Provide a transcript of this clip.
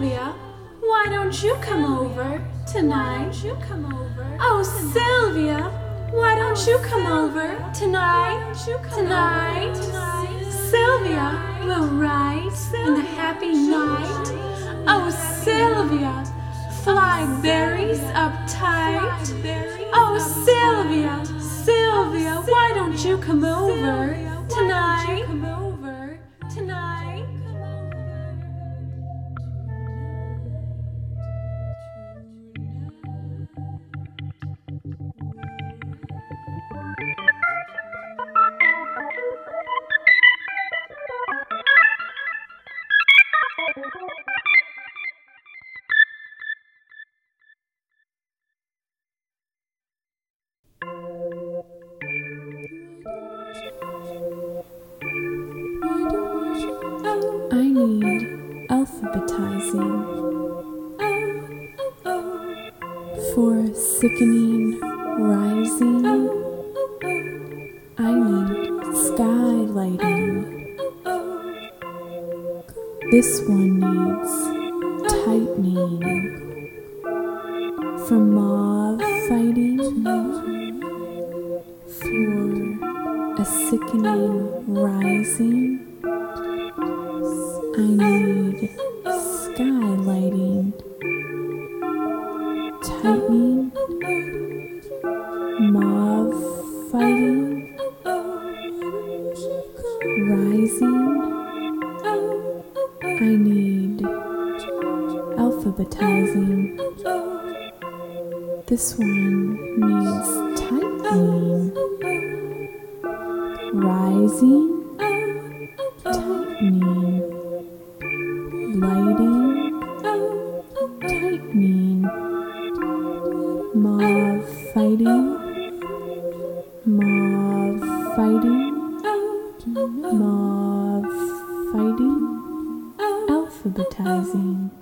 Sylvia, why don't you come over tonight? You come over. Oh, Sylvia, why don't oh, you come over tonight? Tonight, Sylvia will write in the happy night. Oh, oh, Sylvia, fly berries oh, uptight. Oh, Sylvia, for sickening rising. I need skylighting. This one needs tightening for mauve fighting. For a sickening rising. I need skylighting, tightening, mauve fighting, rising. I need alphabetizing. This one needs tightening, rising, mauve fighting, mauve fighting, mauve fighting, alphabetizing.